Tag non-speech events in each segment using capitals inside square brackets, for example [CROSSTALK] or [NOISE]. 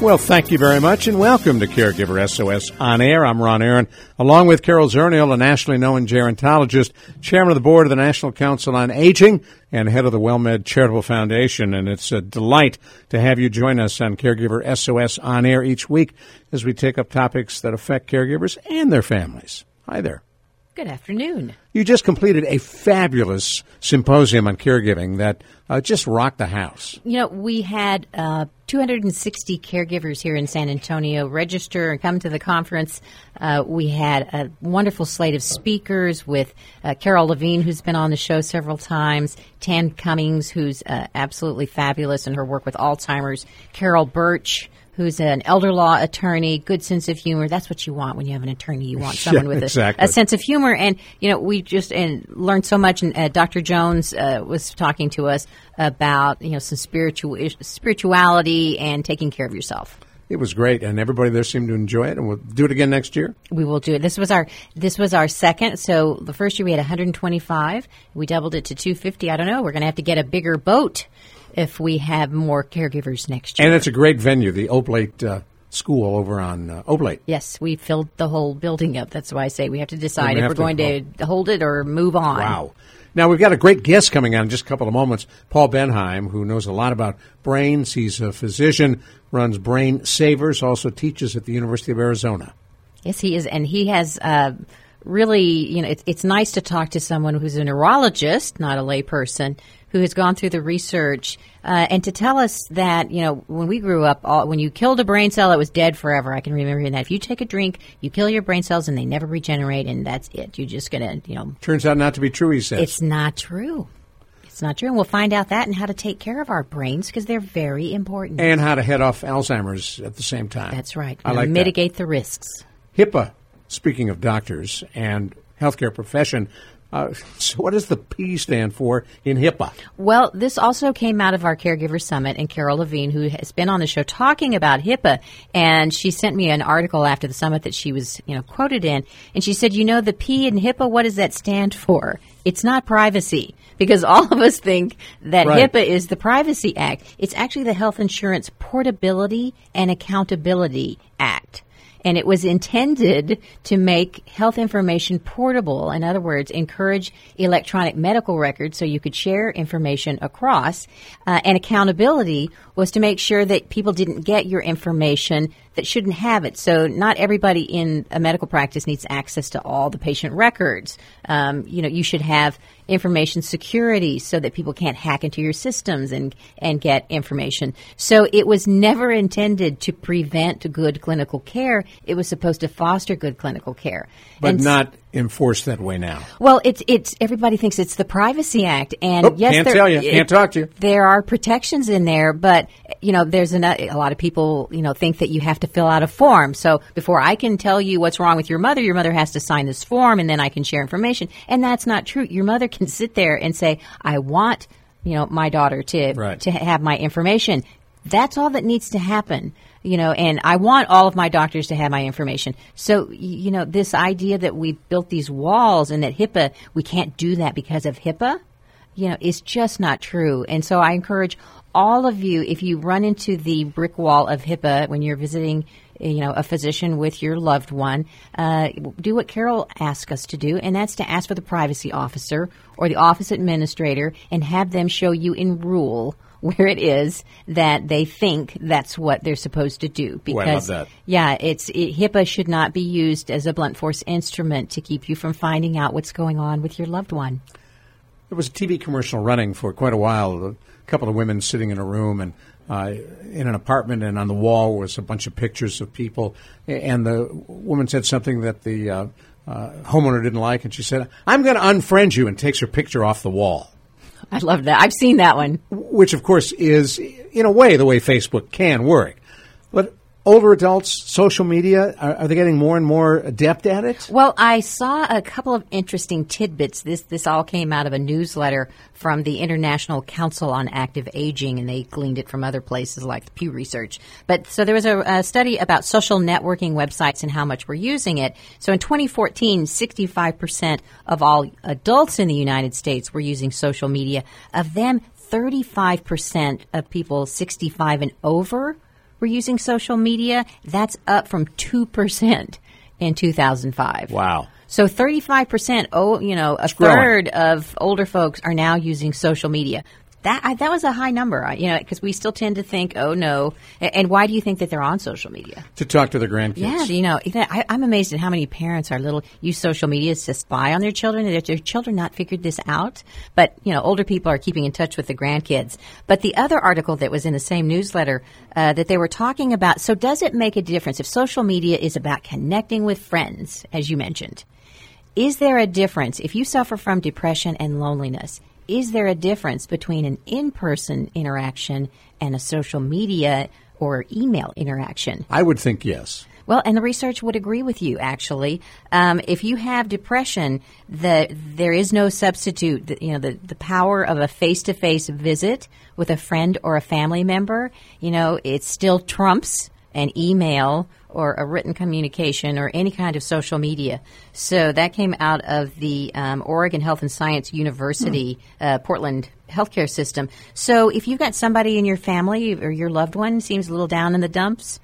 Well, thank you very much, and welcome to Caregiver SOS on air. I'm Ron Aaron, along with Carol Zernial, a nationally known gerontologist, chairman of the board of the National Council on Aging, and head of the WellMed Charitable Foundation. And it's a delight to have you join us on Caregiver SOS on air each week as we take up topics that affect caregivers and their families. Hi there. Good afternoon. You just completed a fabulous symposium on caregiving that uh, just rocked the house. You know, we had uh, 260 caregivers here in San Antonio register and come to the conference. Uh, we had a wonderful slate of speakers with uh, Carol Levine, who's been on the show several times, Tan Cummings, who's uh, absolutely fabulous in her work with Alzheimer's, Carol Birch who's an elder law attorney, good sense of humor. That's what you want when you have an attorney. You want someone [LAUGHS] with exactly. a, a, sense of humor. And you know, we just and learned so much. And uh, Dr. Jones uh, was talking to us about you know some spiritual spirituality and taking care of yourself. It was great, and everybody there seemed to enjoy it. And we'll do it again next year. We will do it. This was our this was our second. So the first year we had 125. We doubled it to 250. I don't know. We're going to have to get a bigger boat if we have more caregivers next year. And it's a great venue, the Oblate uh, School over on uh, Oblate. Yes, we filled the whole building up. That's why I say we have to decide we if we're to going to, oh. hold it or move on. Wow. Now, we've got a great guest coming on in just a couple of moments, Paul Bendheim, who knows a lot about brains. He's a physician, runs Brain Savers, also teaches at the University of Arizona. Yes, he is. And he has. Uh, really, you know, it's, it's nice to talk to someone who's a neurologist, not a layperson, who has gone through the research uh, and to tell us that you know when we grew up, all, when you killed a brain cell, it was dead forever. I can remember that. If you take a drink, you kill your brain cells and they never regenerate, and that's it. You're just gonna, you know. Turns out not to be true. He says it's not true. It's not true, and we'll find out that and how to take care of our brains because they're very important. And how to head off Alzheimer's at the same time. That's right. I like mitigate that. the risks. HIPAA. Speaking of doctors and healthcare profession, uh, so what does the P stand for in HIPAA? Well, this also came out of our Caregiver Summit, and Carol Levine, who has been on the show talking about HIPAA, and she sent me an article after the summit that she was, you know, quoted in, and she said, "You know, the P in HIPAA, what does that stand for? It's not privacy." Because [LAUGHS] all of us think that right. HIPAA is the Privacy Act. It's actually the Health Insurance Portability and Accountability Act and it was intended to make health information portable. In other words, encourage electronic medical records so you could share information across. Uh, and accountability was to make sure that people didn't get your information that shouldn't have it. So not everybody in a medical practice needs access to all the patient records. Um, you know, you should have information security so that people can't hack into your systems and and get information. So it was never intended to prevent good clinical care. It was supposed to foster good clinical care, but and not enforced that way now. Well, it's it's everybody thinks it's the Privacy Act, and oh, yes, can't there, tell you, can't talk to you. There are protections in there, but you know, there's an, a lot of people you know think that you have to fill out a form. So before I can tell you what's wrong with your mother, your mother has to sign this form, and then I can share information. And that's not true. Your mother [LAUGHS] can sit there and say, "I want." You know, my daughter to right. to have my information. That's all that needs to happen you know, and I want all of my doctors to have my information. So, you know, this idea that we built these walls and that HIPAA, we can't do that because of HIPAA, you know, is just not true. And so I encourage all of you, if you run into the brick wall of HIPAA when you're visiting, you know, a physician with your loved one, uh, do what Carol asked us to do, and that's to ask for the privacy officer or the office administrator and have them show you in rule where it is that they think that's what they're supposed to do. Because, oh, yeah, it's it, HIPAA should not be used as a blunt force instrument to keep you from finding out what's going on with your loved one. There was a TV commercial running for quite a while. Couple of women sitting in a room and uh, in an apartment, and on the wall was a bunch of pictures of people. And the woman said something that the uh, uh, homeowner didn't like, and she said, "I'm going to unfriend you," and takes her picture off the wall. I love that. I've seen that one. Which, of course, is in a way the way Facebook can work. But older adults, social media, are, are, they getting more and more adept at it? Well, I saw a couple of interesting tidbits. This this all came out of a newsletter from the International Council on Active Aging, and they gleaned it from other places like Pew Research. But so there was a, a study about social networking websites and how much we're using it. So in 2014, 65% of all adults in the United States were using social media. Of them, 35% of people 65 and over were using social media. That's up from 2% in 2005. Wow. So 35%, oh, you know, a it's third growing. of older folks are now using social media. That I, that was a high number, you know, because we still tend to think, oh no. And why do you think that they're on social media? To talk to their grandkids. Yeah, you know, I, I'm amazed at how many parents are little use social media to spy on their children. Their, their children not figured this out, but you know, older people are keeping in touch with the grandkids. But the other article that was in the same newsletter uh, that they were talking about. So, does it make a difference if social media is about connecting with friends, as you mentioned? Is there a difference if you suffer from depression and loneliness? Is there a difference between an in person interaction and a social media or email interaction? I would think yes. Well, and the research would agree with you, actually. Um, if you have depression, the, there is no substitute. The, you know, the, the power of a face to face visit with a friend or a family member, you know, it still trumps an email or a written communication or any kind of social media. So that came out of the um, Oregon Health and Science University, hmm. uh, Portland healthcare system. So if you've got somebody in your family or your loved one seems a little down in the dumps,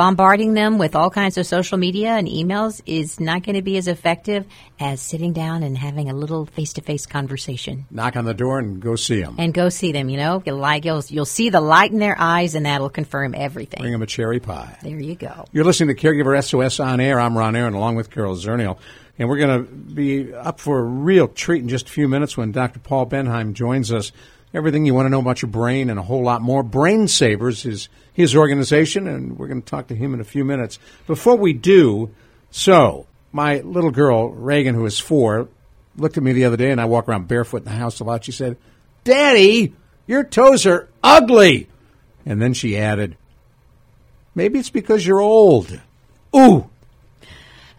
bombarding them with all kinds of social media and emails is not going to be as effective as sitting down and having a little face-to-face conversation. Knock on the door and go see them. And go see them. You know, you'll, like, you'll, you'll see the light in their eyes, and that'll confirm everything. Bring them a cherry pie. There you go. You're listening to Caregiver SOS on air. I'm Ron Aaron, along with Carol Zernial. And we're going to be up for a real treat in just a few minutes when Dr. Paul Bendheim joins us everything you want to know about your brain and a whole lot more. Brain Savers is his organization, and we're going to talk to him in a few minutes. Before we do, so my little girl, Reagan, who is four, looked at me the other day, and I walk around barefoot in the house a lot. She said, Daddy, your toes are ugly. And then she added, Maybe it's because you're old. Ooh,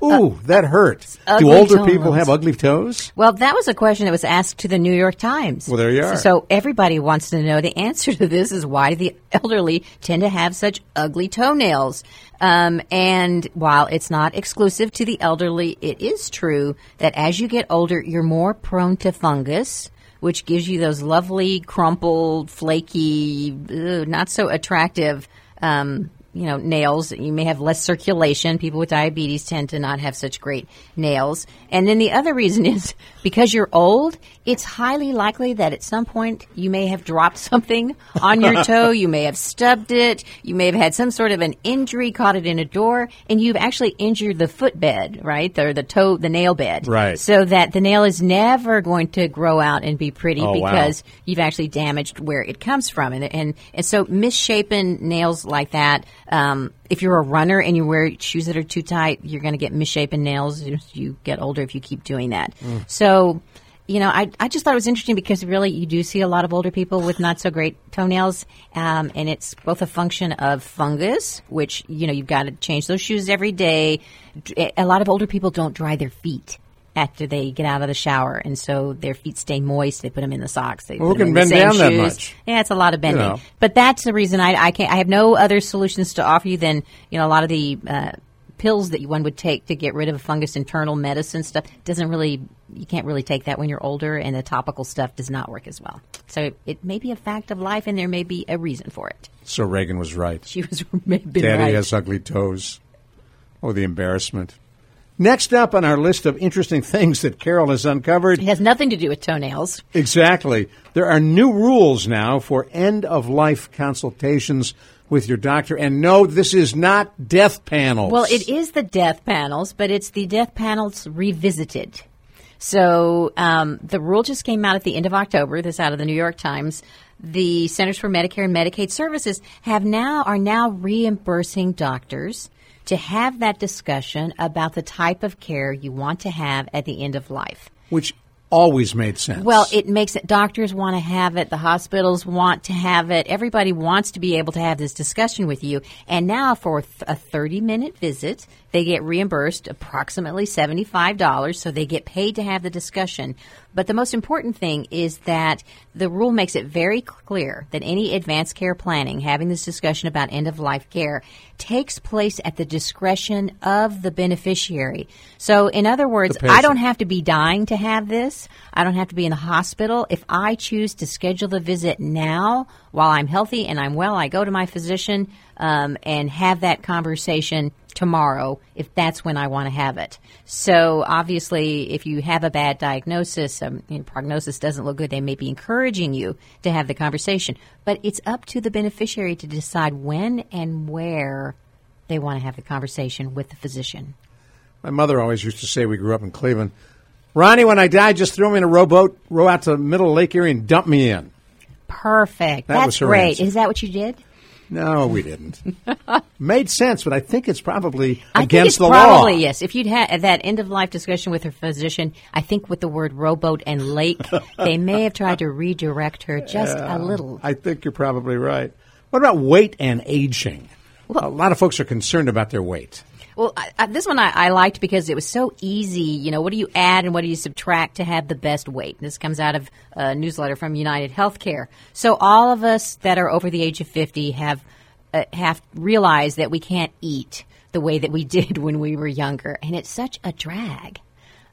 Ooh, uh, that hurt. Do older toes. people have ugly toes? Well, that was a question that was asked to the New York Times. Well, there you are. So everybody wants to know the answer to this is why the [LAUGHS] elderly tend to have such ugly toenails. Um, and while it's not exclusive to the elderly, it is true that as you get older, you're more prone to fungus which gives you those lovely, crumpled, flaky, ugh, not so attractive um, you know, nails. You may have less circulation. People with diabetes tend to not have such great nails. And then the other reason [LAUGHS] is because you're old, it's highly likely that at some point you may have dropped [LAUGHS] something on your toe. You may have stubbed it. You may have had some sort of an injury, caught it in a door, and you've actually injured the footbed, right? Or the toe, the nail bed. Right. So that the nail is never going to grow out and be pretty oh, because wow. you've actually damaged where it comes from. And, and, and so misshapen nails like that, um, if you're a runner and you wear shoes that are too tight, you're going to get misshapen nails as you get older if you keep doing that. Mm. So, you know, I, I just thought it was interesting because really you do see a lot of older people with not so great toenails, um, and it's both a function of fungus, which, you know, you've got to change those shoes every day. A lot of older people don't dry their feet after they get out of the shower, and so their feet stay moist. They put them in the socks. They well, put can bend down shoes. that much. Yeah, it's a lot of bending. You know. But that's the reason I, I can't. I have no other solutions to offer you than you know a lot of the. Uh, pills that one would take to get rid of a fungus internal medicine stuff doesn't really you can't really take that when you're older and the topical stuff does not work as well so it may be a fact of life and there may be a reason for it so reagan was right she was [LAUGHS] daddy right. has ugly toes oh the embarrassment Next up on our list of interesting things that Carol has uncovered. It has nothing to do with toenails. Exactly. There are new rules now for end of life consultations with your doctor. And no, this is not death panels. Well, it is the death panels, but it's the death panels revisited. So um, the rule just came out at the end of October. This out of the New York Times. The Centers for Medicare and Medicaid Services have now are now reimbursing doctors to have that discussion about the type of care you want to have at the end of life. Which always made sense. Well, it makes it. Doctors want to have it. The hospitals want to have it. Everybody wants to be able to have this discussion with you. And now, for a thirty-minute visit, they get reimbursed approximately seventy-five dollars. So they get paid to have the discussion. But the most important thing is that the rule makes it very clear that any advanced care planning, having this discussion about end of life care, takes place at the discretion of the beneficiary. So, in other words, I don't have to be dying to have this. I don't have to be in the hospital. If I choose to schedule the visit now while I'm healthy and I'm well, I go to my physician um, and have that conversation tomorrow if that's when I want to have it. So obviously, if you have a bad diagnosis, um, prognosis doesn't look good, they may be encouraging you to have the conversation. But it's up to the beneficiary to decide when and where they want to have the conversation with the physician. My mother always used to say, we grew up in Cleveland, Ronnie, when I die, just throw me in a rowboat, row out to the middle of Lake Erie, and dump me in. Perfect. That That's was her great. answer. Is that what you did? No, we didn't. [LAUGHS] Made sense, but I think it's probably I against the probably law. Probably yes. If you'd had that end of life discussion with her physician, I think with the word rowboat and lake, they may have tried to redirect her just a little. I think you're probably right. What about weight and aging? Well, a lot of folks are concerned about their weight. Well, I, I, this one I, I liked because it was so easy. You know, what do you add and what do you subtract to have the best weight? This comes out of a newsletter from United Healthcare. So all of us that are over the age of fifty have uh, have realized that we can't eat the way that we [LAUGHS] did when we were younger, and it's such a drag.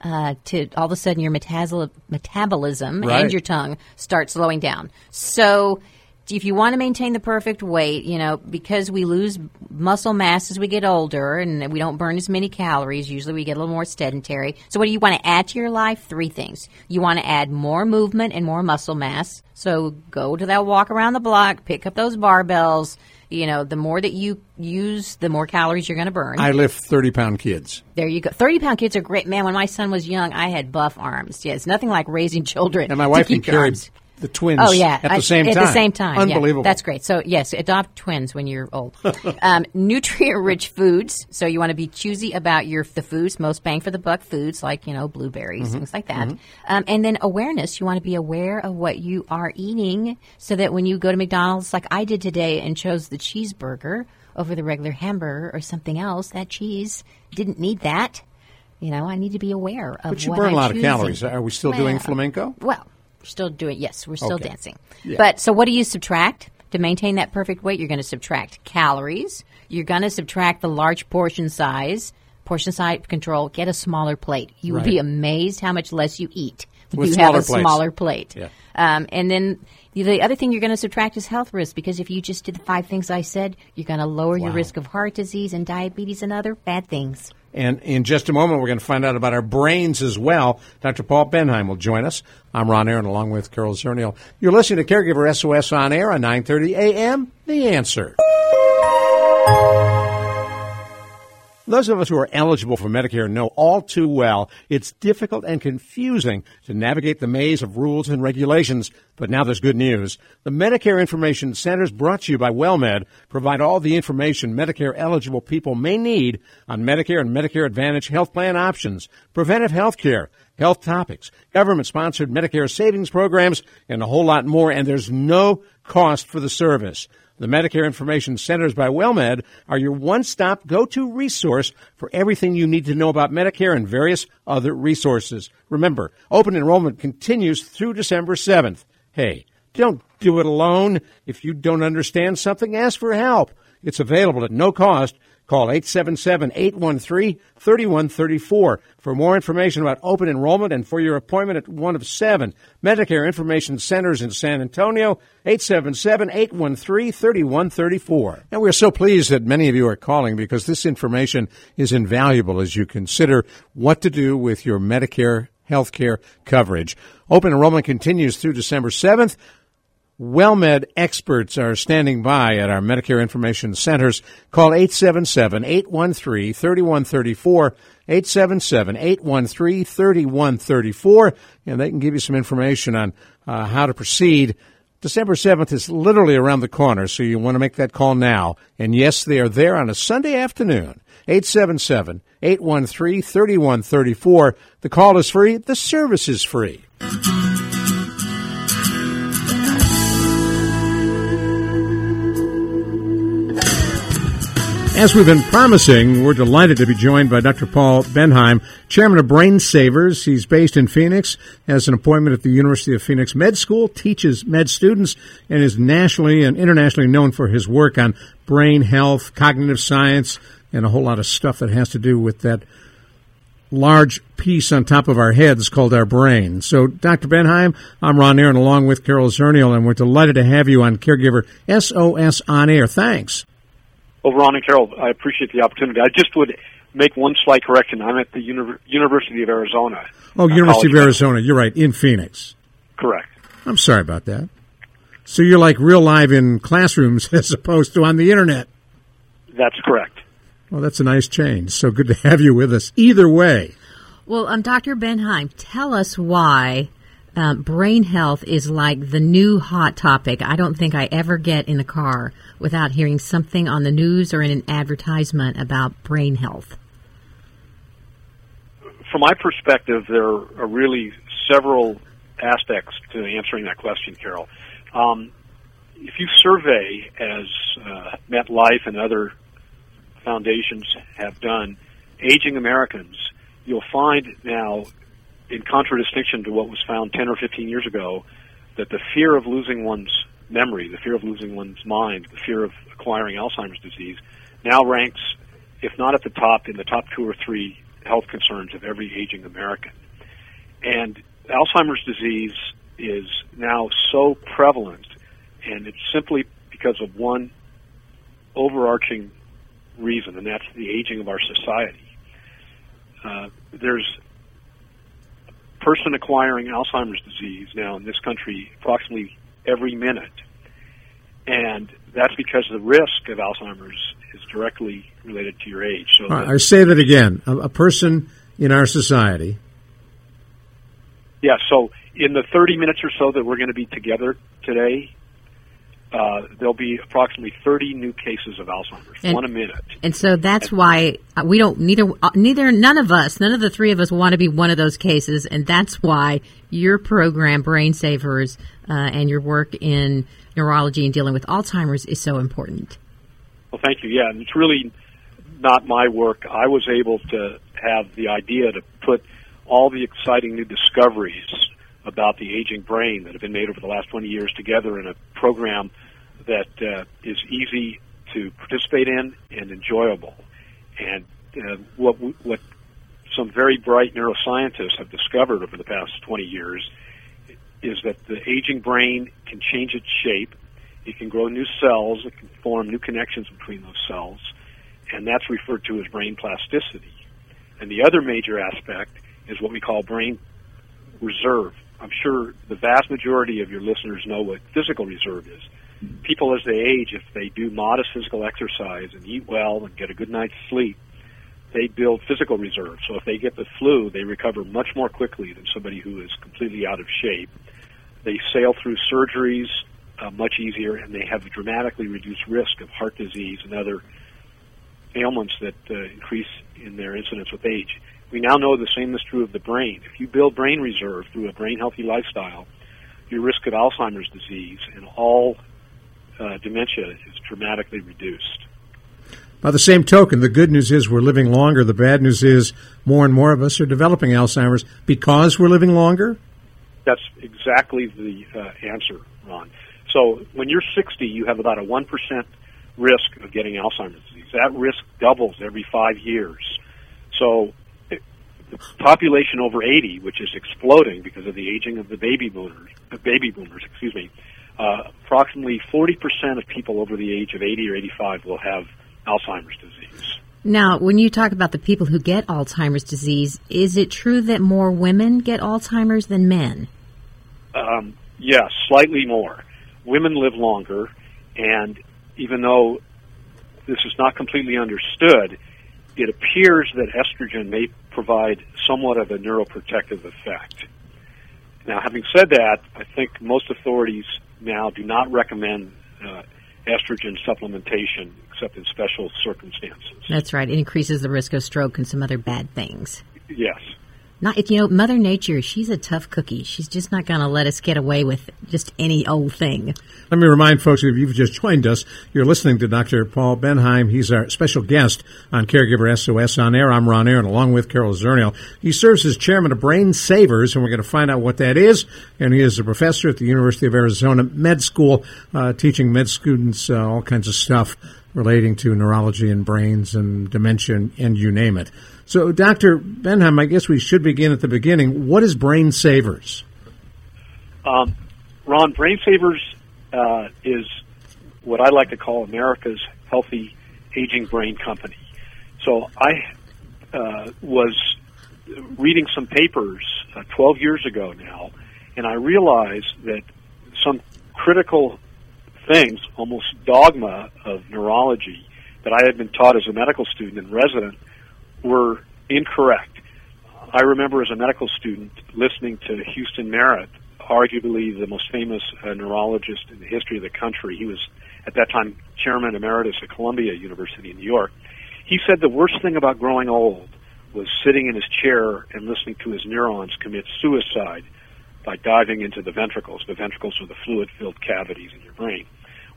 Uh, to all of a sudden your metabolism Right. and your tongue start slowing down. So if you want to maintain the perfect weight, you know, because we lose muscle mass as we get older and we don't burn as many calories, usually we get a little more sedentary. So what do you want to add to your life? Three things. You want to add more movement and more muscle mass. So go to that walk around the block, pick up those barbells. You know, the more that you use, the more calories you're going to burn. I lift 30 pound kids. there you go. 30 pound kids are great. Man, when my son was young, I had buff arms. Yeah, it's nothing like raising [LAUGHS] children. And my wife can carry arms. The twins Oh yeah, at the same at time. the same time, yeah. Unbelievable. That's great. So yes, adopt twins when you're old. [LAUGHS] um, nutrient-rich foods. So you want to be choosy about your the foods, most bang for the buck foods like you know blueberries, Mm-hmm. things like that. Um, and then awareness. You want to be aware of what you are eating, so that when you go to McDonald's, like I did today, and chose the cheeseburger over the regular hamburger or something else, that cheese didn't need that. You know, I need to be aware of But you burn I'm a lot of calories. Are we still doing flamenco? Well, still doing yes, we're still Okay. dancing. Yeah. But so what do you subtract to maintain that perfect weight? You're going to subtract calories. You're going to subtract the large portion size. Portion size control. Get a smaller plate. You will be amazed how much less you eat when you have a plates. smaller plate. Yeah. Um, and then the- the other thing you're going to subtract is health risk because if you just did the five things I said, you're going to lower your risk of heart disease and diabetes and other bad things. And in just a moment, we're going to find out about our brains as well. Dr. Paul Bendheim will join us. I'm Ron Aaron, along with Carol Zernial. You're listening to Caregiver SOS on air on 9:30 a.m. The Answer. Those of us who are eligible for Medicare know all too well it's difficult and confusing to navigate the maze of rules and regulations. But now there's good news. The Medicare Information Centers brought to you by WellMed provide all the information Medicare eligible people may need on Medicare and Medicare Advantage health plan options, preventive health care, health topics, government sponsored Medicare savings programs, and a whole lot more. And there's no cost for the service. The Medicare Information Centers by WellMed are your one-stop go-to resource for everything you need to know about Medicare and various other resources. Remember, open enrollment continues through December 7th. Hey, don't do it alone. If you don't understand something, ask for help. It's available at no cost. Call 877-813-3134 for more information about open enrollment and for your appointment at one of seven Medicare Information Centers in San Antonio, 877-813-3134. And we're so pleased that many of you are calling because this information is invaluable as you consider what to do with your Medicare health care coverage. Open enrollment continues through December 7th. WellMed experts are standing by at our Medicare Information Centers. Call 877-813-3134, 877-813-3134, and they can give you some information on uh, how to proceed. December 7th is literally around the corner, so you want to make that call now. And yes, they are there on a Sunday afternoon 877 813 3134. The call is free, the service is free. As we've been promising, we're delighted to be joined by Dr. Paul Bendheim, chairman of Brain Savers. He's based in Phoenix, has an appointment at the University of Phoenix Med School, teaches med students, and is nationally and internationally known for his work on brain health, cognitive science, and a whole lot of stuff that has to do with that large piece on top of our heads called our brain. So, Dr. Bendheim, I'm Ron Aaron along with Carol Zernial, and we're delighted to have you on Caregiver SOS On Air. Thanks. Well, Ron and Carol, I appreciate the opportunity. I just would make one slight correction. I'm at the Uni- University of Arizona. Oh, University of Arizona. You're right, in Phoenix. Correct. I'm sorry about that. So you're like real live in classrooms [LAUGHS] as opposed to on the internet. That's correct. Well, that's a nice change. So good to have you with us. Either way. Well, um, Dr. Bendheim, tell us why um, brain health is like the new hot topic. I don't think I ever get in a car without hearing something on the news or in an advertisement about brain health. From my perspective, there are really several aspects to answering that question, Carol. Um, if you survey, as uh, MetLife and other foundations have done, aging Americans, you'll find now in contradistinction to what was found 10 or 15 years ago, that the fear of losing one's memory, the fear of losing one's mind, the fear of acquiring Alzheimer's disease, now ranks, if not at the top, in the top two or three health concerns of every aging American. And Alzheimer's disease is now so prevalent, and it's simply because of one overarching reason, and that's the aging of our society. Uh, there's person acquiring Alzheimer's disease now in this country approximately every minute. And that's because the risk of Alzheimer's is directly related to your age. So right, I say that again. A, a, person in our society. Yeah, so in the 30 minutes or so that we're going to be together today, uh, there'll be approximately 30 new cases of Alzheimer's, and, one a minute. And so that's and, why we don't neither uh, neither none of us, none of the three of us want to be one of those cases, and that's why your program, Brain Savers, uh, and your work in neurology and dealing with Alzheimer's is so important. Well, thank you. Yeah, and it's really not my work. I was able to have the idea to put all the exciting new discoveries about the aging brain that have been made over the last 20 years together in a program that uh, is easy to participate in and enjoyable. And uh, what what some very bright neuroscientists have discovered over the past 20 years is that the aging brain can change its shape. It can grow new cells. It can form new connections between those cells, and that's referred to as brain plasticity. And the other major aspect is what we call brain reserve. I'm sure the vast majority of your listeners know what physical reserve is. People, as they age, if they do modest physical exercise and eat well and get a good night's sleep, they build physical reserve. So if they get the flu, they recover much more quickly than somebody who is completely out of shape. They sail through surgeries uh, much easier, and they have a dramatically reduced risk of heart disease and other ailments that uh, increase in their incidence with age. We now know the same is true of the brain. If you build brain reserve through a brain healthy lifestyle, your risk of Alzheimer's disease and all uh, dementia is dramatically reduced. By the same token, the good news is we're living longer. The bad news is more and more of us are developing Alzheimer's because we're living longer. That's exactly the uh, answer, Ron. So when you're 60, you have about a 1% risk of getting Alzheimer's disease. That risk doubles every five years. So the population over 80, which is exploding because of the aging of the baby boomers, baby boomers, excuse me, uh, approximately 40% of people over the age of 80 or 85 will have Alzheimer's disease. Now, when you talk about the people who get Alzheimer's disease, is it true that more women get Alzheimer's than men? Um, yes, slightly more. Women live longer, and even though this is not completely understood, it appears that estrogen may provide somewhat of a neuroprotective effect. Now, having said that, I think most authorities now do not recommend uh, estrogen supplementation, except in special circumstances. That's right. It increases the risk of stroke and some other bad things. Yes. Not, if you know, Mother Nature, she's a tough cookie. She's just not going to let us get away with just any old thing. Let me remind folks, if you've just joined us, you're listening to Dr. Paul Bendheim. He's our special guest on Caregiver SOS on air. I'm Ron Aaron, along with Carol Zernial. He serves as chairman of Brain Savers, and we're going to find out what that is. And he is a professor at the University of Arizona Med School, uh, teaching med students uh, all kinds of stuff relating to neurology and brains and dementia and you name it. So, Dr. Bendheim, I guess we should begin at the beginning. What is Brain Savers? Um, Ron, Brain Savers uh, is what I like to call America's healthy aging brain company. So I uh, was reading some papers uh, 12 years ago now, and I realized that some critical things, almost dogma of neurology that I had been taught as a medical student and resident, were incorrect. I remember as a medical student listening to Houston Merritt, arguably the most famous uh, neurologist in the history of the country. He was at that time chairman emeritus at Columbia University in New York. He said the worst thing about growing old was sitting in his chair and listening to his neurons commit suicide by diving into the ventricles. The ventricles are the fluid filled cavities in your brain.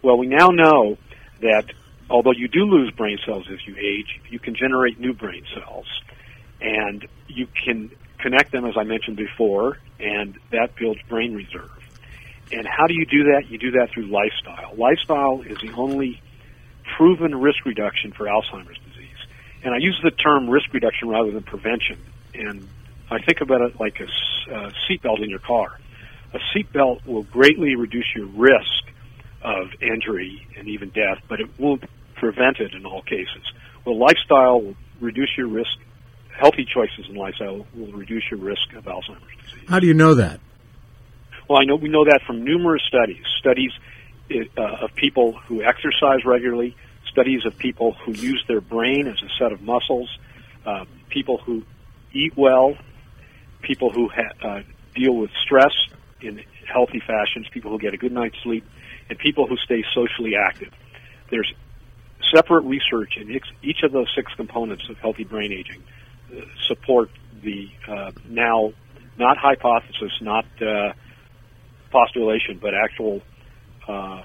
Well, we now know that although you do lose brain cells as you age, you can generate new brain cells. And you can connect them, as I mentioned before, and that builds brain reserve. And how do you do that? You do that through lifestyle. Lifestyle is the only proven risk reduction for Alzheimer's disease. And I use the term risk reduction rather than prevention. And I think about it like a seatbelt in your car. A seatbelt will greatly reduce your risk of injury and even death, but it won't prevent it in all cases. Well, lifestyle will reduce your risk. Healthy choices in lifestyle will reduce your risk of Alzheimer's disease. How do you know that? Well, I know we know that from numerous studies. Studies uh, of people who exercise regularly, studies of people who use their brain as a set of muscles, uh, people who eat well, people who ha- uh, deal with stress in healthy fashions, people who get a good night's sleep, and people who stay socially active. There's separate research in each of those six components of healthy brain aging uh, support the uh, now not hypothesis, not uh, postulation, but actual uh,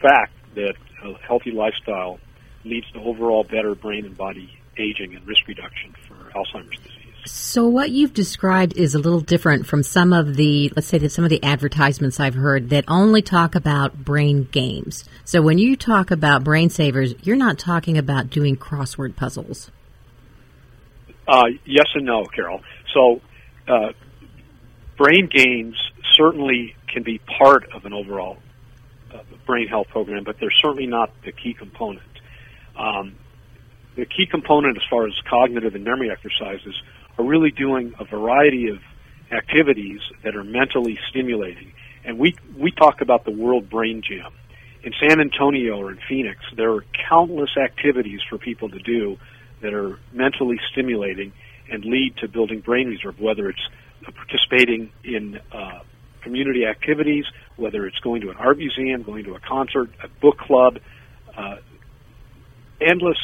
fact that a healthy lifestyle leads to overall better brain and body aging and risk reduction for Alzheimer's disease. So what you've described is a little different from some of the, let's say that some of the advertisements I've heard that only talk about brain games. So when you talk about brain savers, you're not talking about doing crossword puzzles. Uh, yes and no, Carol. So uh, brain games certainly can be part of an overall uh, brain health program, but they're certainly not the key component. Um, the key component as far as cognitive and memory exercises are really doing a variety of activities that are mentally stimulating. And we, we talk about the World Brain Gym. In San Antonio or in Phoenix, there are countless activities for people to do that are mentally stimulating and lead to building brain reserve, whether it's participating in uh, community activities, whether it's going to an art museum, going to a concert, a book club, uh, endless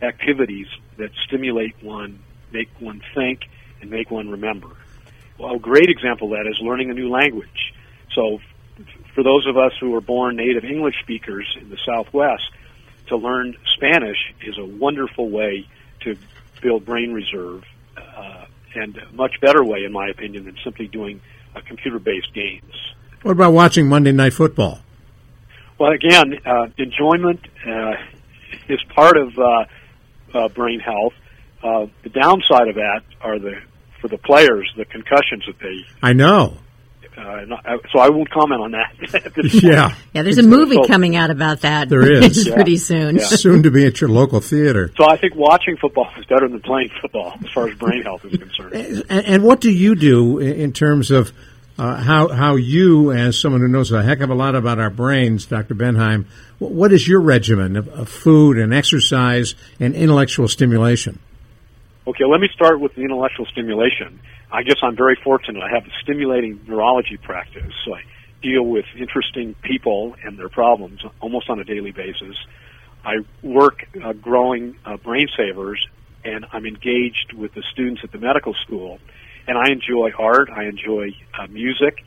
activities that stimulate one make one think, and make one remember. Well, a great example of that is learning a new language. So, for those of us who are born native English speakers in the Southwest, to learn Spanish is a wonderful way to build brain reserve, uh, and a much better way, in my opinion, than simply doing uh, computer-based games. What about watching Monday Night Football? Well, again, uh, enjoyment uh, is part of uh, uh, brain health, uh, the downside of that are the for the players the concussions that they. I know. Uh, so I won't comment on that. [LAUGHS] yeah, yeah. There's a movie so, coming out about that. There is [LAUGHS] yeah. pretty soon. Yeah. Soon to be at your local theater. So I think watching football is better than playing football as far as brain health is concerned. And, and what do you do in terms of uh, how how you, as someone who knows a heck of a lot about our brains, Dr. Bendheim, what is your regimen of, of food and exercise and intellectual stimulation? Okay, let me start with the intellectual stimulation. I guess I'm very fortunate. I have a stimulating neurology practice. So I deal with interesting people and their problems almost on a daily basis. I work uh, growing uh, brain savers, and I'm engaged with the students at the medical school, and I enjoy art. I enjoy uh, music.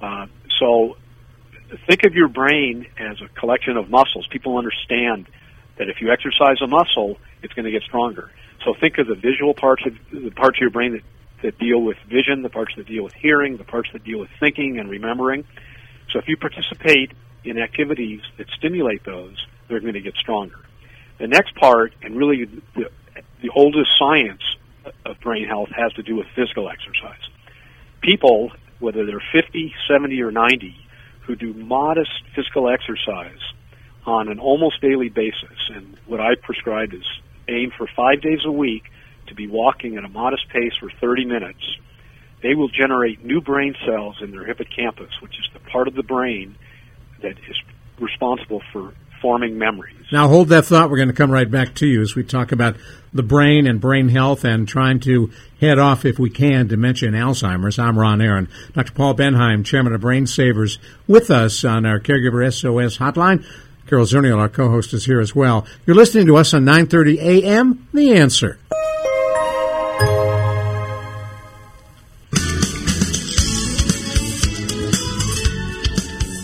Uh, so think of your brain as a collection of muscles. People understand that if you exercise a muscle, it's going to get stronger. So think of the visual parts of the parts of your brain that, that deal with vision, the parts that deal with hearing, the parts that deal with thinking and remembering. So if you participate in activities that stimulate those, they're going to get stronger. The next part, and really the, the oldest science of brain health, has to do with physical exercise. People, whether they're 50, 70, or 90, who do modest physical exercise on an almost daily basis, and what I prescribe is aim for five days a week to be walking at a modest pace for 30 minutes, they will generate new brain cells in their hippocampus, which is the part of the brain that is responsible for forming memories. Now, hold that thought. We're going to come right back to you as we talk about the brain and brain health and trying to head off, if we can, dementia and Alzheimer's. I'm Ron Aaron. Dr. Paul Bendheim, chairman of Brain Savers, with us on our Caregiver SOS hotline. Carol Zernial, our co-host, is here as well. You're listening to us on 9:30 a.m. The Answer.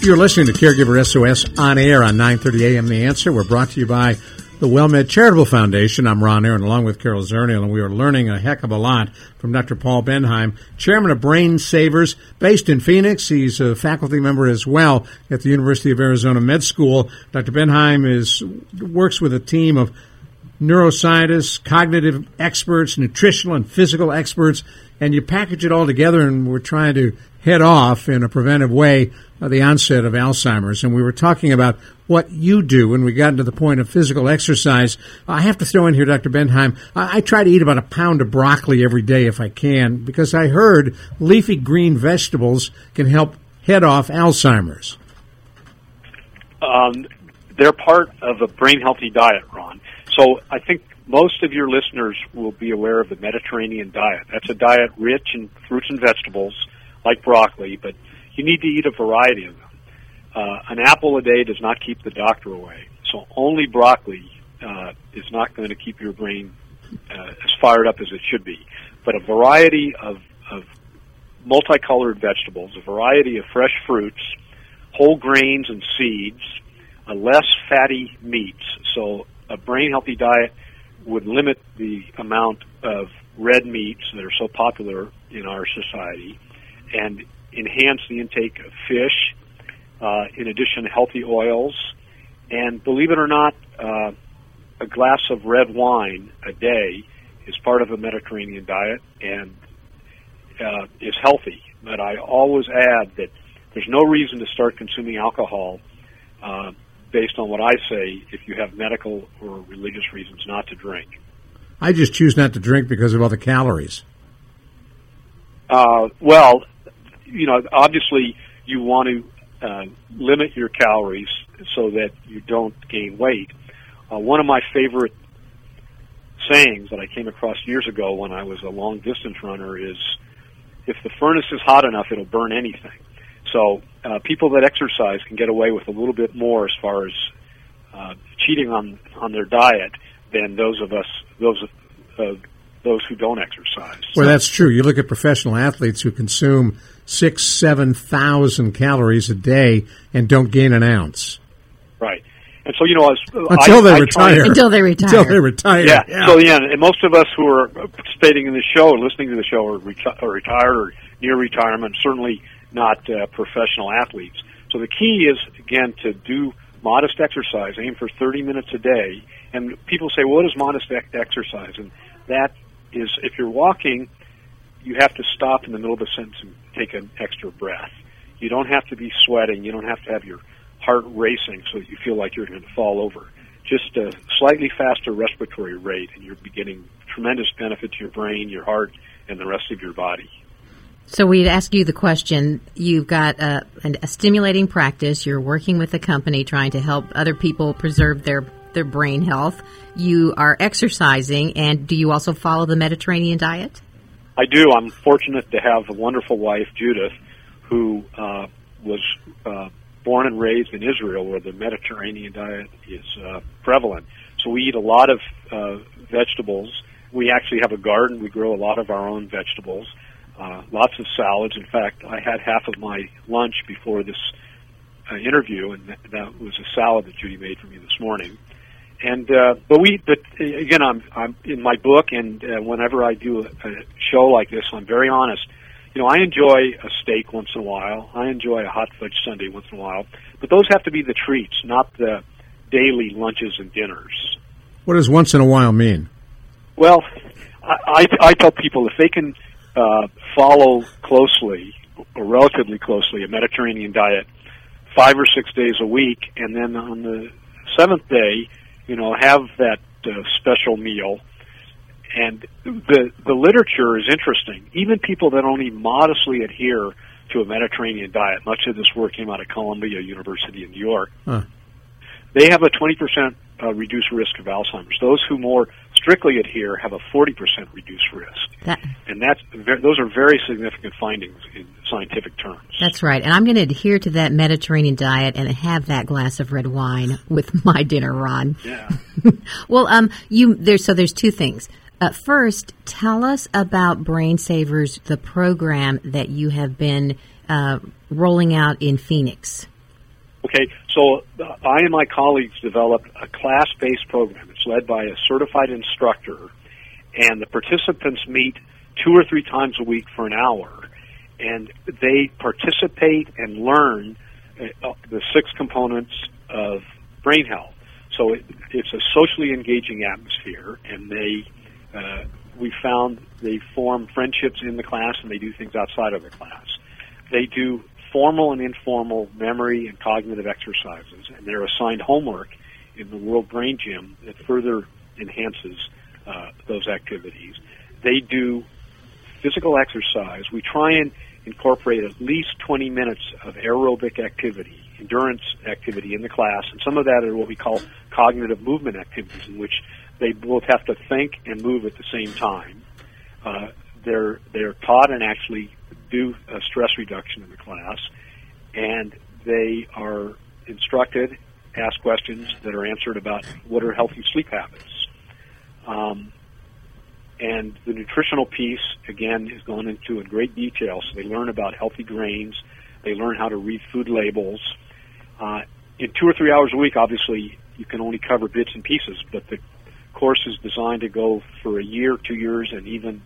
You're listening to Caregiver SOS on air on 9:30 a.m. The Answer. We're brought to you by the WellMed Charitable Foundation. I'm Ron Aaron, along with Carol Zernial, and we are learning a heck of a lot from Dr. Paul Bendheim, chairman of Brain Savers, based in Phoenix. He's a faculty member as well at the University of Arizona Med School. Dr. Bendheim is works with a team of neuroscientists, cognitive experts, nutritional and physical experts, and you package it all together, and we're trying to head off in a preventive way uh, the onset of Alzheimer's. And we were talking about what you do when we got into the point of physical exercise. I have to throw in here, Dr. Bendheim, I, I try to eat about a pound of broccoli every day if I can because I heard leafy green vegetables can help head off Alzheimer's. Um, they're part of a brain healthy diet, Ron. So I think most of your listeners will be aware of the Mediterranean diet. That's a diet rich in fruits and vegetables like broccoli, but you need to eat a variety of them. Uh, an apple a day does not keep the doctor away. So only broccoli uh, is not going to keep your brain uh, as fired up as it should be. But a variety of, of multicolored vegetables, a variety of fresh fruits, whole grains and seeds, a less fatty meats. So a brain healthy diet would limit the amount of red meats that are so popular in our society and enhance the intake of fish, uh, in addition, healthy oils, and believe it or not, uh, a glass of red wine a day is part of a Mediterranean diet and uh, is healthy. But I always add that there's no reason to start consuming alcohol uh, based on what I say if you have medical or religious reasons not to drink. I just choose not to drink because of all the calories. Uh, well, you know, obviously you want to uh, limit your calories so that you don't gain weight. Uh, one of my favorite sayings that I came across years ago when I was a long distance runner is, if the furnace is hot enough, it'll burn anything. So uh, people that exercise can get away with a little bit more as far as uh, cheating on on their diet than those of us those uh, those who don't exercise. Well, that's true. You look at professional athletes who consume six, seven thousand calories a day and don't gain an ounce. Right. And so, you know, as, until I, they I retire. [LAUGHS] Until they retire. Until they retire. Yeah. yeah. So, yeah, and most of us who are participating in the show or listening to the show are, reti- are retired or near retirement, certainly not uh, professional athletes. So the key is, again, to do modest exercise, aim for 30 minutes a day. And people say, what is modest exercise? And that is, if you're walking, you have to stop in the middle of a sentence and take an extra breath. You don't have to be sweating. You don't have to have your heart racing so that you feel like you're going to fall over. Just a slightly faster respiratory rate, and you're beginning tremendous benefit to your brain, your heart, and the rest of your body. So we'd ask you the question. You've got a, a, stimulating practice. You're working with a company trying to help other people preserve their their brain health. You are exercising, and do you also follow the Mediterranean diet? I do. I'm fortunate to have a wonderful wife, Judith, who uh, was uh, born and raised in Israel, where the Mediterranean diet is uh, prevalent. So we eat a lot of uh, vegetables. We actually have a garden. We grow a lot of our own vegetables. Uh, lots of salads. In fact, I had half of my lunch before this uh, interview, and that, that was a salad that Judy made for me this morning. And uh, but we, but again, I'm I'm in my book, and uh, whenever I do a, a show like this, I'm very honest. You know, I enjoy a steak once in a while. I enjoy a hot fudge sundae once in a while, but those have to be the treats, not the daily lunches and dinners. What does once in a while mean? Well, I, I, I tell people if they can uh, follow closely or relatively closely a Mediterranean diet five or six days a week, and then on the seventh day, you know, have that uh, special meal. And the the literature is interesting. Even people that only modestly adhere to a Mediterranean diet, much of this work came out of Columbia University in New York. Huh. They have a 20% uh, reduced risk of Alzheimer's. Those who more strictly adhere have a 40% reduced risk. That, and that's those are very significant findings in scientific terms. that's right. And I'm going to adhere to that Mediterranean diet and have that glass of red wine with [LAUGHS] my dinner, Ron. Yeah. [LAUGHS] Well, um, you there's so there's two things. Uh, first, tell us about Brain Savers, the program that you have been uh, rolling out in Phoenix. Okay, so uh, I and my colleagues developed a class-based program. It's led by a certified instructor, and the participants meet two or three times a week for an hour, and they participate and learn uh, the six components of brain health. So it, it's a socially engaging atmosphere, and they uh, we found they form friendships in the class, and they do things outside of the class. They do formal and informal memory and cognitive exercises, and they're assigned homework in the World Brain Gym that further enhances uh, those activities. They do physical exercise. We try and incorporate at least 20 minutes of aerobic activity, endurance activity in the class, and some of that are what we call cognitive movement activities, in which they both have to think and move at the same time. Uh, they're they're taught and actually do stress reduction in the class, and they are instructed, ask questions that are answered about what are healthy sleep habits. Um, and the nutritional piece, again, is gone into in great detail. So they learn about healthy grains, they learn how to read food labels. Uh, in two or three hours a week, obviously, you can only cover bits and pieces, but the course is designed to go for a year, two years, and even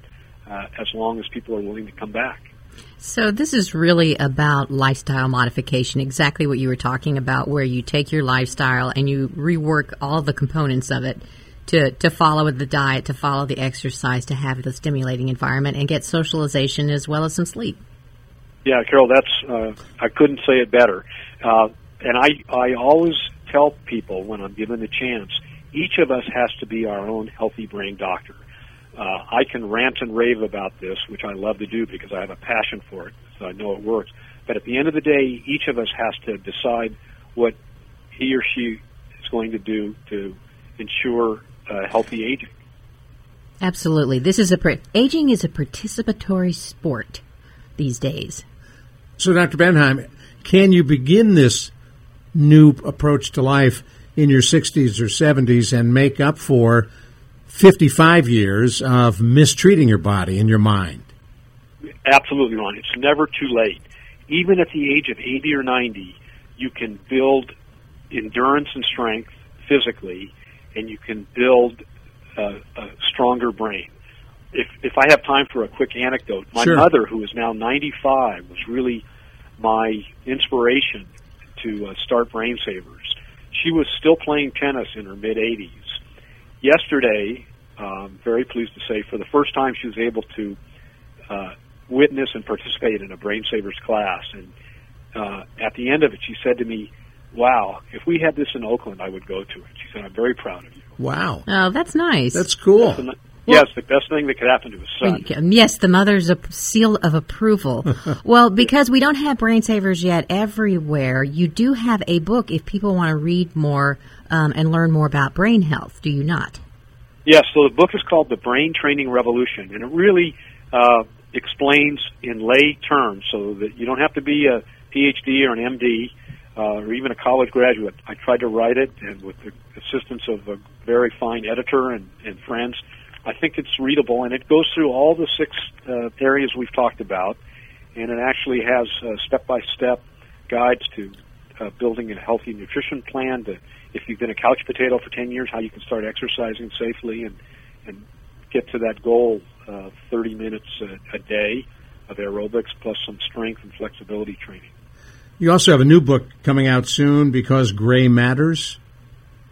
uh, as long as people are willing to come back. So this is really about lifestyle modification, exactly what you were talking about, where you take your lifestyle and you rework all the components of it to, to follow the diet, to follow the exercise, to have the stimulating environment, and get socialization as well as some sleep. Yeah, Carol, that's uh, I couldn't say it better. Uh, and I I always tell people when I'm given the chance, each of us has to be our own healthy brain doctor. Uh, I can rant and rave about this, which I love to do because I have a passion for it, so I know it works. But at the end of the day, each of us has to decide what he or she is going to do to ensure uh, healthy aging. Absolutely, this is a par- aging is a participatory sport these days. So, Dr. Bendheim, can you begin this new approach to life in your 60s or 70s and make up for 55 years of mistreating your body and your mind? Absolutely, Ron. It's never too late. Even at the age of 80 or 90, you can build endurance and strength physically, and you can build a, a stronger brain. If, if I have time for a quick anecdote, my Sure. mother, who is now 95, was really my inspiration to uh, start Brain Savers. She was still playing tennis in her mid 80s. Yesterday, um, very pleased to say, for the first time, she was able to uh, witness and participate in a Brain Savers class. And uh, at the end of it, she said to me, "Wow, if we had this in Oakland, I would go to it." She said, "I'm very proud of you." Wow. Oh, that's nice. That's cool. That's the- yes, the best thing that could happen to a son. Yes, the mother's a seal of approval. [LAUGHS] well, because we don't have brain savers yet everywhere, you do have a book if people want to read more um, and learn more about brain health, do you not? Yes, so the book is called The Brain Training Revolution, and it really uh, explains in lay terms so that you don't have to be a PhD or an MD. uh, or even a college graduate. I tried to write it, and with the assistance of a very fine editor and, and friends, I think it's readable, and it goes through all the six uh, areas we've talked about, and it actually has step by step guides to uh, building a healthy nutrition plan. To if you've been a couch potato for ten years, how you can start exercising safely and and get to that goal of 30 minutes a, a day of aerobics plus some strength and flexibility training. You also have a new book coming out soon because gray matters.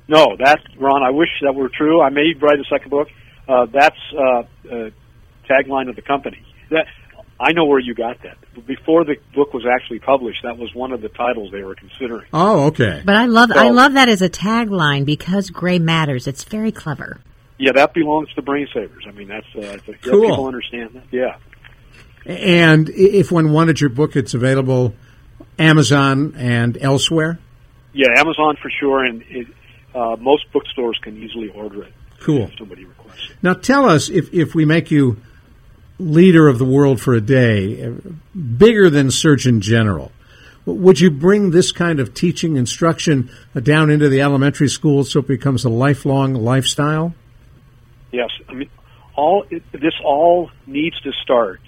No, that's Ron. I wish that were true. I may write a second book. Uh, that's uh, uh, tagline of the company. That I know where you got that. Before the book was actually published, that was one of the titles they were considering. Oh, okay. But I love so, I love that as a tagline because gray matters. It's very clever. Yeah, that belongs to Brain Savers. I mean, that's uh, cool. people understand that. Yeah. And if one wanted your book, it's available Amazon and elsewhere. Yeah, Amazon for sure, and it, uh, most bookstores can easily order it. Cool. If somebody requests it. Now, tell us if if we make you leader of the world for a day, uh, bigger than Surgeon General. Would you bring this kind of teaching instruction down into the elementary schools so it becomes a lifelong lifestyle? Yes, I mean, all this all needs to start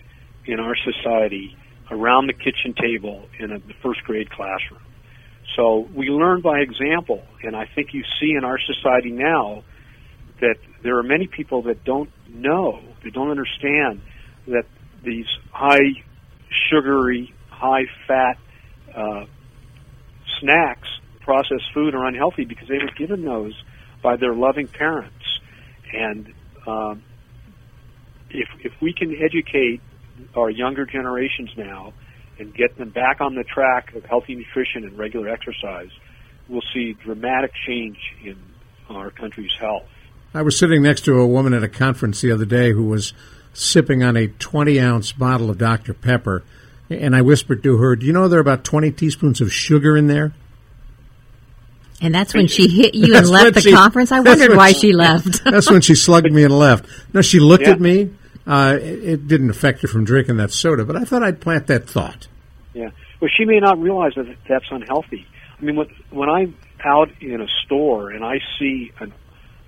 in our society around the kitchen table in a, the first grade classroom. So we learn by example, and I think you see in our society now that there are many people that don't know, they don't understand that these high sugary, high fat uh, snacks, processed food, are unhealthy because they were given those by their loving parents. And um, if if we can educate our younger generations now and get them back on the track of healthy nutrition and regular exercise, we'll see dramatic change in our country's health. I was sitting next to a woman at a conference the other day who was sipping on a 20 ounce bottle of Dr. Pepper, and I whispered to her, Do you know there are about 20 teaspoons of sugar in there? And that's when she hit you [LAUGHS] and left the she, conference. I wondered why she, she left. [LAUGHS] that's when she slugged me and left. No, she looked yeah. at me. Uh, it, it, didn't affect her from drinking that soda, but I thought I'd plant that thought. Yeah. Well, she may not realize that that's unhealthy. I mean, when, I'm out in a store and I see an,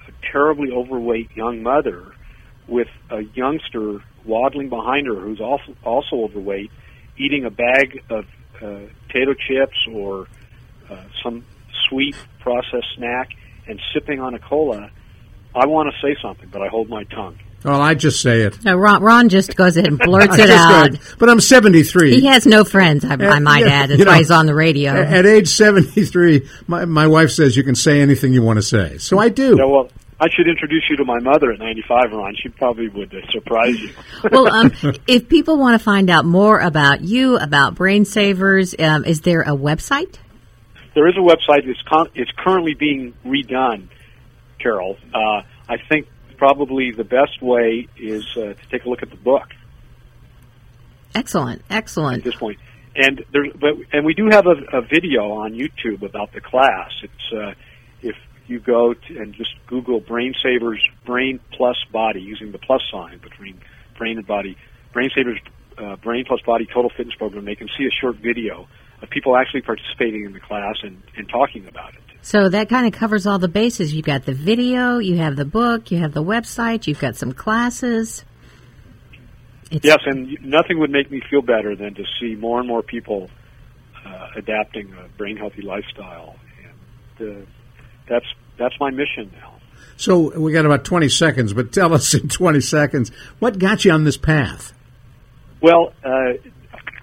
a terribly overweight young mother with a youngster waddling behind her who's also, also overweight, eating a bag of uh, potato chips or uh, some sweet processed snack and sipping on a cola, I want to say something, but I hold my tongue. Well, I just say it. No, Ron, Ron just goes ahead and blurts [LAUGHS] it out. But I'm 73. He has no friends, I, I might add. That's why know, he's on the radio. At, at age 73, my, my wife says you can say anything you want to say. So I do. Yeah, well, I should introduce you to my mother at 95, Ron. She probably would uh, surprise you. [LAUGHS] well, um, if people want to find out more about you, about Brain Savers, um, is there a website? There is a website. It's, con- it's currently being redone, Carol. Uh, I think probably the best way is uh, to take a look at the book. Excellent, excellent. At this point, and there's but and we do have a, a video on YouTube about the class. It's uh, if you go to, and just Google Brain Savers Brain Plus Body using the plus sign between brain and body. Brain Savers uh, Brain Plus Body Total Fitness Program. They can see a short video of people actually participating in the class and, and talking about it. So that kind of covers all the bases. You've got the video, you have the book, you have the website, you've got some classes. It's yes, and nothing would make me feel better than to see more and more people uh, adapting a brain healthy lifestyle, and uh, that's that's my mission now. So we got about twenty seconds, but tell us in twenty seconds what got you on this path. Well, uh,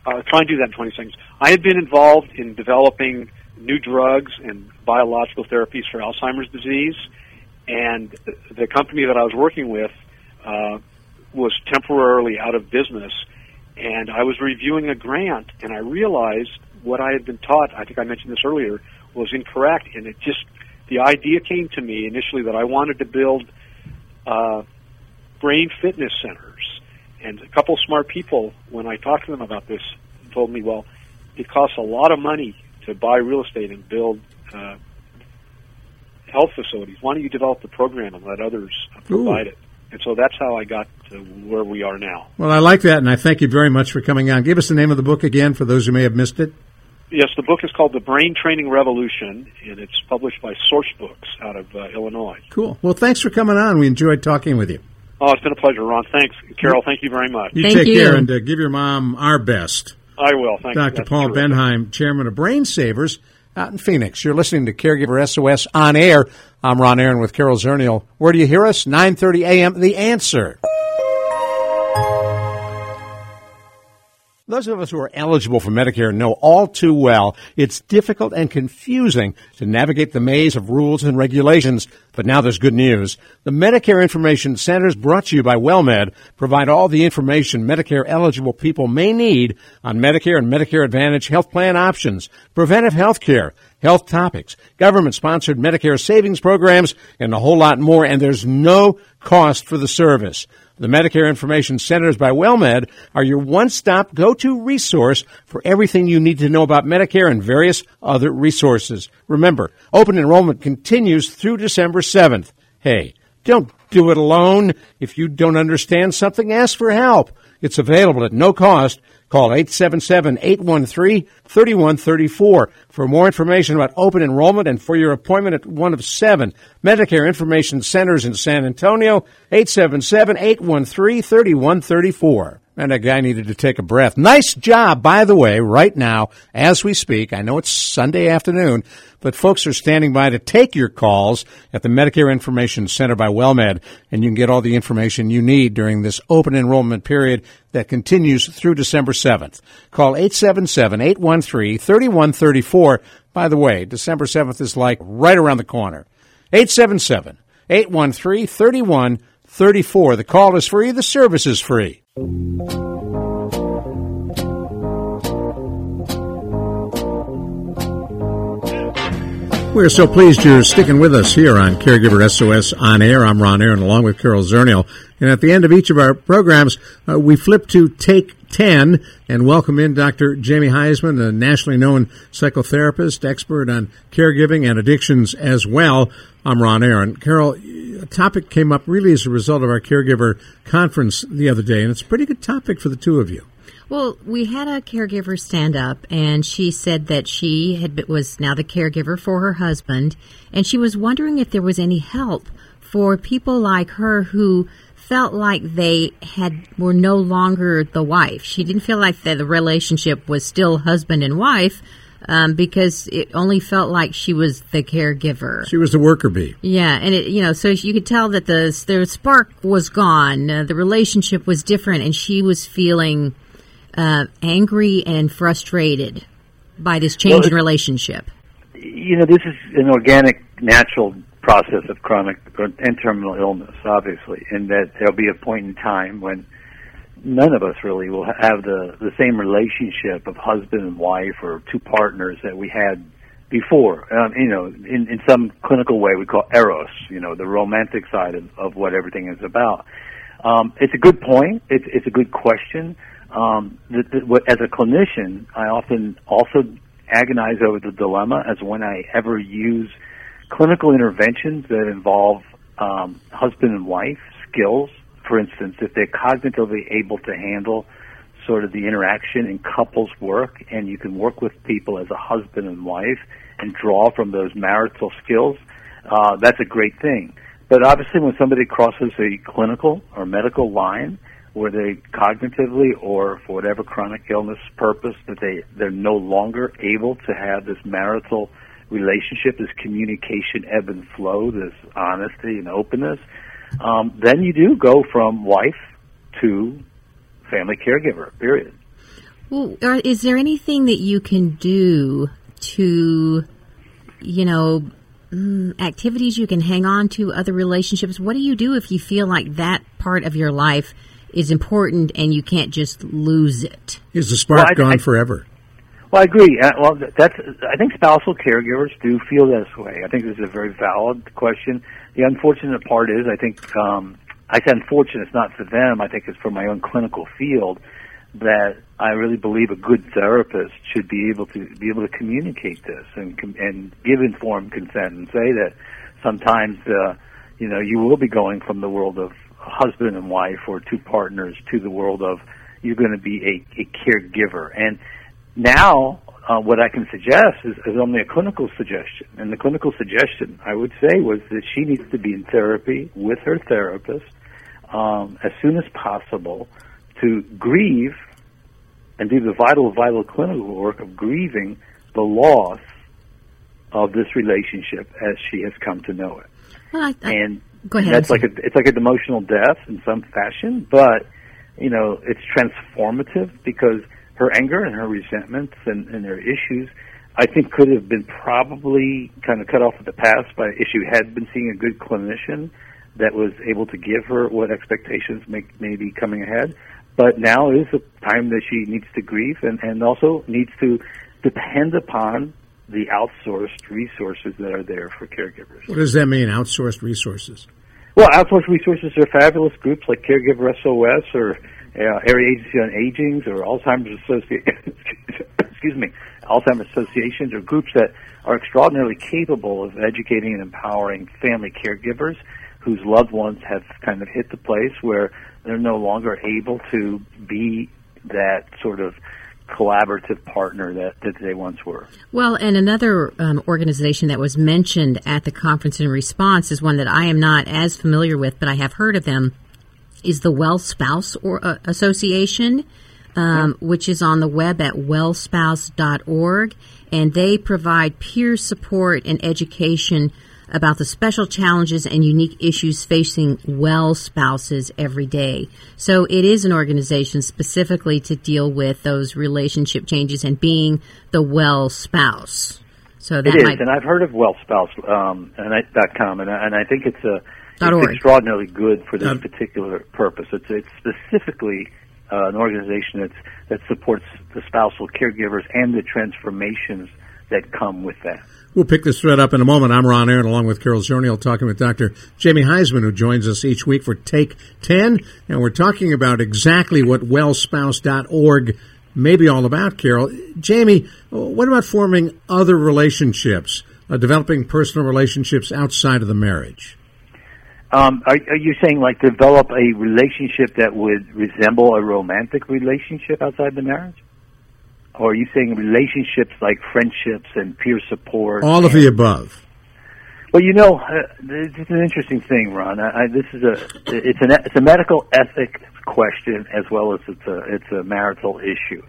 I'll try and do that in twenty seconds. I had been involved in developing new drugs and biological therapies for Alzheimer's disease, and the company that I was working with uh, was temporarily out of business. And I was reviewing a grant, and I realized what I had been taught. I think I mentioned this earlier was incorrect, and it just the idea came to me initially that I wanted to build uh, brain fitness centers. And a couple smart people, when I talked to them about this, told me, well, it costs a lot of money to buy real estate and build uh, health facilities. Why don't you develop the program and let others provide Ooh. it? And so that's how I got to where we are now. Well, I like that, and I thank you very much for coming on. Give us the name of the book again for those who may have missed it. Yes, the book is called The Brain Training Revolution, and it's published by Source Books out of uh, Illinois. Cool. Well, thanks for coming on. We enjoyed talking with you. Oh, it's been a pleasure, Ron. Thanks. Carol, thank you very much. You Thank take you. care and uh, give your mom our best. I will. Thank you. Dr. That's Paul terrific. Bendheim, chairman of Brain Savers out in Phoenix. You're listening to Caregiver SOS on air. I'm Ron Aaron with Carol Zernial. Where do you hear us? 9:30 a.m. The Answer. Those of us who are eligible for Medicare know all too well it's difficult and confusing to navigate the maze of rules and regulations. But now there's good news. The Medicare Information Centers brought to you by WellMed provide all the information Medicare eligible people may need on Medicare and Medicare Advantage health plan options, preventive health care, health topics, government sponsored Medicare savings programs, and a whole lot more. And there's no cost for the service. The Medicare Information Centers by WellMed are your one-stop go-to resource for everything you need to know about Medicare and various other resources. Remember, open enrollment continues through December 7th. Hey, don't do it alone. If you don't understand something, ask for help. It's available at no cost. Call 877-813-3134 for more information about open enrollment and for your appointment at one of seven Medicare Information Centers in San Antonio, 877-813-3134. And a guy needed to take a breath. Nice job, by the way, right now, as we speak. I know it's Sunday afternoon, but folks are standing by to take your calls at the Medicare Information Center by WellMed, and you can get all the information you need during this open enrollment period that continues through December 7th. Call 877-813-3134. By the way, December 7th is like right around the corner. 877-813-3134. The call is free, the service is free. Thank you. We're so pleased you're sticking with us here on Caregiver SOS On Air. I'm Ron Aaron along with Carol Zernial. And at the end of each of our programs, uh, we flip to Take 10 and welcome in Dr. Jamie Huysman, a nationally known psychotherapist, expert on caregiving and addictions as well. I'm Ron Aaron. Carol, a topic came up really as a result of our caregiver conference the other day, and it's a pretty good topic for the two of you. Well, we had a caregiver stand up, and she said that she had was now the caregiver for her husband, and she was wondering if there was any help for people like her who felt like they had were no longer the wife. She didn't feel like that the relationship was still husband and wife um, because it only felt like she was the caregiver. She was the worker bee. Yeah, and it, you know, so you could tell that the the spark was gone, uh, the relationship was different, and she was feeling uh, angry and frustrated by this change Well, in relationship. you know, this is an organic, natural process of chronic and terminal illness, obviously, and that there'll be a point in time when none of us really will have the the same relationship of husband and wife or two partners that we had before. Um, you know, in, in some clinical way, we call eros. You know, the romantic side of, of what everything is about. Um, it's a good point. It's it's a good question. Um, the, the, as a clinician, I often also agonize over the dilemma as when I ever use clinical interventions that involve um, husband and wife skills. For instance, if they're cognitively able to handle sort of the interaction in couples work, and you can work with people as a husband and wife and draw from those marital skills, uh, that's a great thing. But obviously, when somebody crosses a clinical or medical line, where they cognitively or for whatever chronic illness purpose that they they're no longer able to have this marital relationship, this communication ebb and flow, this honesty and openness, um, then you do go from wife to family caregiver. Period. Well, is there anything that you can do to, you know, mm, activities you can hang on to, other relationships? What do you do if you feel like that part of your life is important and you can't just lose it? Is the spark Well, I- gone I- forever? Well, I agree. Uh, well, that's. I think spousal caregivers do feel this way. I think this is a very valid question. The unfortunate part is, I think, um, I say unfortunate. It's not for them. I think it's for my own clinical field that I really believe a good therapist should be able to be able to communicate this and and give informed consent and say that sometimes, uh, you know, you will be going from the world of husband and wife or two partners to the world of you're going to be a, a caregiver and now uh, what I can suggest is, is only a clinical suggestion. And the clinical suggestion, I would say, was that she needs to be in therapy with her therapist um, as soon as possible to grieve and do the vital, vital clinical work of grieving the loss of this relationship as she has come to know it. Well, I, I, and go ahead. that's like a, it's like a emotional death in some fashion, but you know, it's transformative because her anger and her resentments and, and her issues, I think, could have been probably kind of cut off at the pass by if she had been seeing a good clinician that was able to give her what expectations may, may be coming ahead. But now is the time that she needs to grieve and, and also needs to depend upon the outsourced resources that are there for caregivers. What does that mean, outsourced resources? Well, outsourced resources are fabulous groups like Caregiver SOS or uh, Area Agency on Aging or Alzheimer's Association. [LAUGHS] excuse me, Alzheimer's associations or groups that are extraordinarily capable of educating and empowering family caregivers whose loved ones have kind of hit the place where they're no longer able to be that sort of collaborative partner that, that they once were. Well, and another um, organization that was mentioned at the conference in response is one that I am not as familiar with, but I have heard of them, is the Well Spouse or, uh, Association, um, yeah. which is on the web at wellspouse.org, and they provide peer support and education about the special challenges and unique issues facing well spouses every day. So it is an organization specifically to deal with those relationship changes and being the well spouse. So that it is, might... and I've heard of WellSpouse um, and I, dot com, and I, and I think it's a it's extraordinarily good for this particular purpose. It's it's specifically uh, an organization that's that supports the spousal caregivers and the transformations that come with that. We'll pick this thread up in a moment. I'm Ron Aaron, along with Carol Zernial, talking with Dr. Jamie Huysman, who joins us each week for Take 10. And we're talking about exactly what wellspouse.org may be all about, Carol. Jamie, what about forming other relationships, uh, developing personal relationships outside of the marriage? Um, are, are you saying like develop a relationship that would resemble a romantic relationship outside the marriage? Or are you saying relationships like friendships and peer support? All of the above. Well, you know, uh, it's an interesting thing, Ron. I, I, this is a it's an it's a medical ethics question as well as it's a it's a marital issue.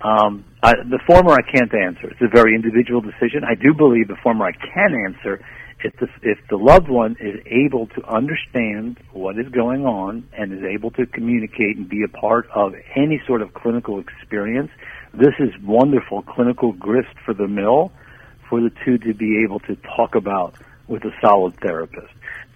Um, I, the former I can't answer. It's a very individual decision. I do believe the former I can answer if the, if the loved one is able to understand what is going on and is able to communicate and be a part of any sort of clinical experience, this is wonderful clinical grist for the mill for the two to be able to talk about with a solid therapist.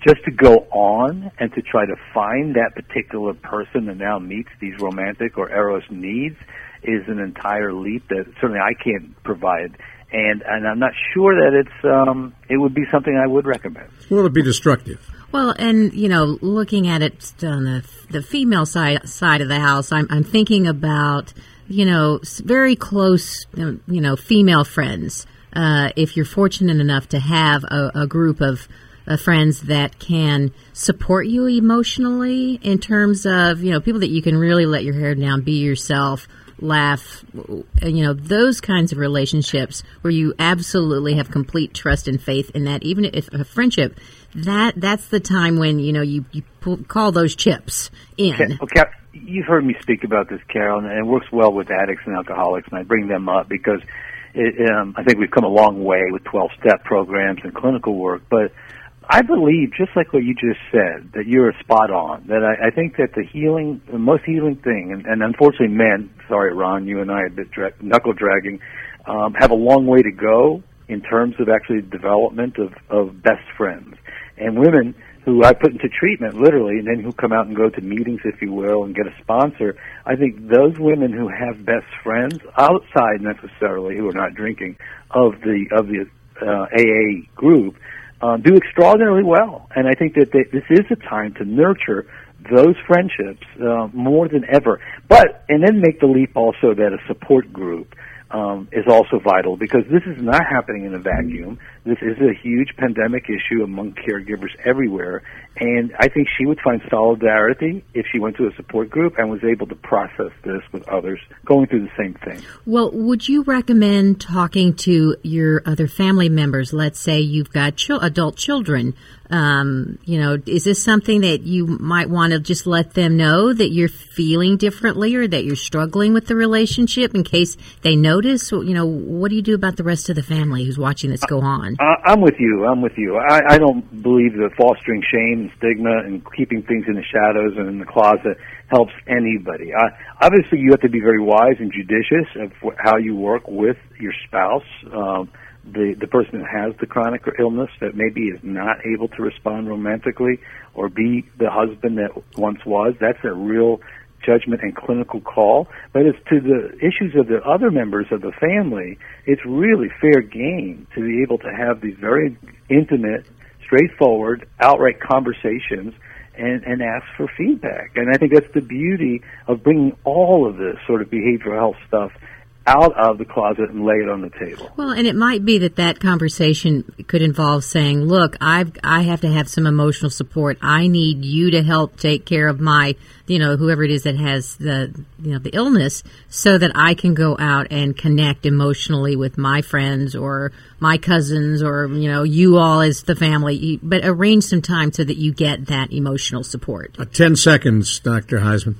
Just to go on and to try to find that particular person that now meets these romantic or eros needs is an entire leap that certainly I can't provide. And and I'm not sure that it's um, it would be something I would recommend. Will it be destructive? Well, and you know, looking at it on the the female side side of the house, I'm I'm thinking about you know, very close, you know, female friends. Uh, if you're fortunate enough to have a, a group of uh, friends that can support you emotionally in terms of, you know, people that you can really let your hair down, be yourself, laugh, you know, those kinds of relationships where you absolutely have complete trust and faith in that, even if a friendship, that that's the time when, you know, you, you pull, call those chips in. Okay. okay you've heard me speak about this, Carol, and it works well with addicts and alcoholics, and I bring them up because it, um, I think we've come a long way with 12-step programs and clinical work, but I believe, just like what you just said, that you're spot on. That I, I think that the healing, the most healing thing, and, and unfortunately, men. Sorry, Ron, you and I have been dra- knuckle dragging, um, have a long way to go in terms of actually development of of best friends. And women who I put into treatment literally, and then who come out and go to meetings, if you will, and get a sponsor. I think those women who have best friends outside necessarily, who are not drinking, of the of the uh, AA group, uh, do extraordinarily well. And I think that they, this is a time to nurture those friendships uh, more than ever. But and then make the leap also that a support group um, is also vital because this is not happening in a vacuum. This is a huge pandemic issue among caregivers everywhere, and I think she would find solidarity if she went to a support group and was able to process this with others going through the same thing. Well, would you recommend talking to your other family members? Let's say you've got ch- adult children. Um, you know, is this something that you might want to just let them know that you're feeling differently or that you're struggling with the relationship in case they notice? You know, what do you do about the rest of the family who's watching this go on? Uh, I'm with you. I'm with you. I, I don't believe that fostering shame and stigma and keeping things in the shadows and in the closet helps anybody. Uh, obviously, you have to be very wise and judicious of how you work with your spouse. Um, the the person that has the chronic illness that maybe is not able to respond romantically or be the husband that once was. That's a real judgment and clinical call. But as to the issues of the other members of the family, it's really fair game to be able to have these very intimate, straightforward, outright conversations and, and ask for feedback. And I think that's the beauty of bringing all of this sort of behavioral health stuff out of the closet and lay it on the table. Well, and it might be that that conversation could involve saying, "Look, I've I have to have some emotional support. I need you to help take care of my, you know, whoever it is that has the, you know, the illness so that I can go out and connect emotionally with my friends or my cousins or, you know, you all as the family, but arrange some time so that you get that emotional support." Uh, 10 seconds, Dr. Huysman.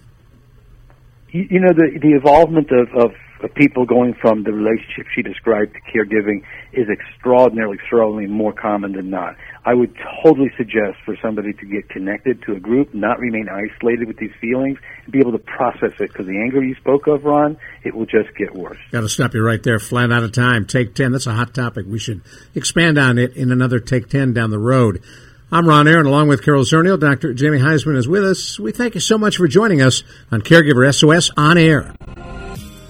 You, you know, the the involvement of, of of people going from the relationship she described to caregiving is extraordinarily, extraordinarily more common than not. I would totally suggest for somebody to get connected to a group, not remain isolated with these feelings, and be able to process it. Because the anger you spoke of, Ron, it will just get worse. Got to stop you right there. Flat out of time. Take 10. That's a hot topic. We should expand on it in another Take 10 down the road. I'm Ron Aaron, along with Carol Zernial. Dr. Jamie Huysman is with us. We thank you so much for joining us on Caregiver SOS On Air.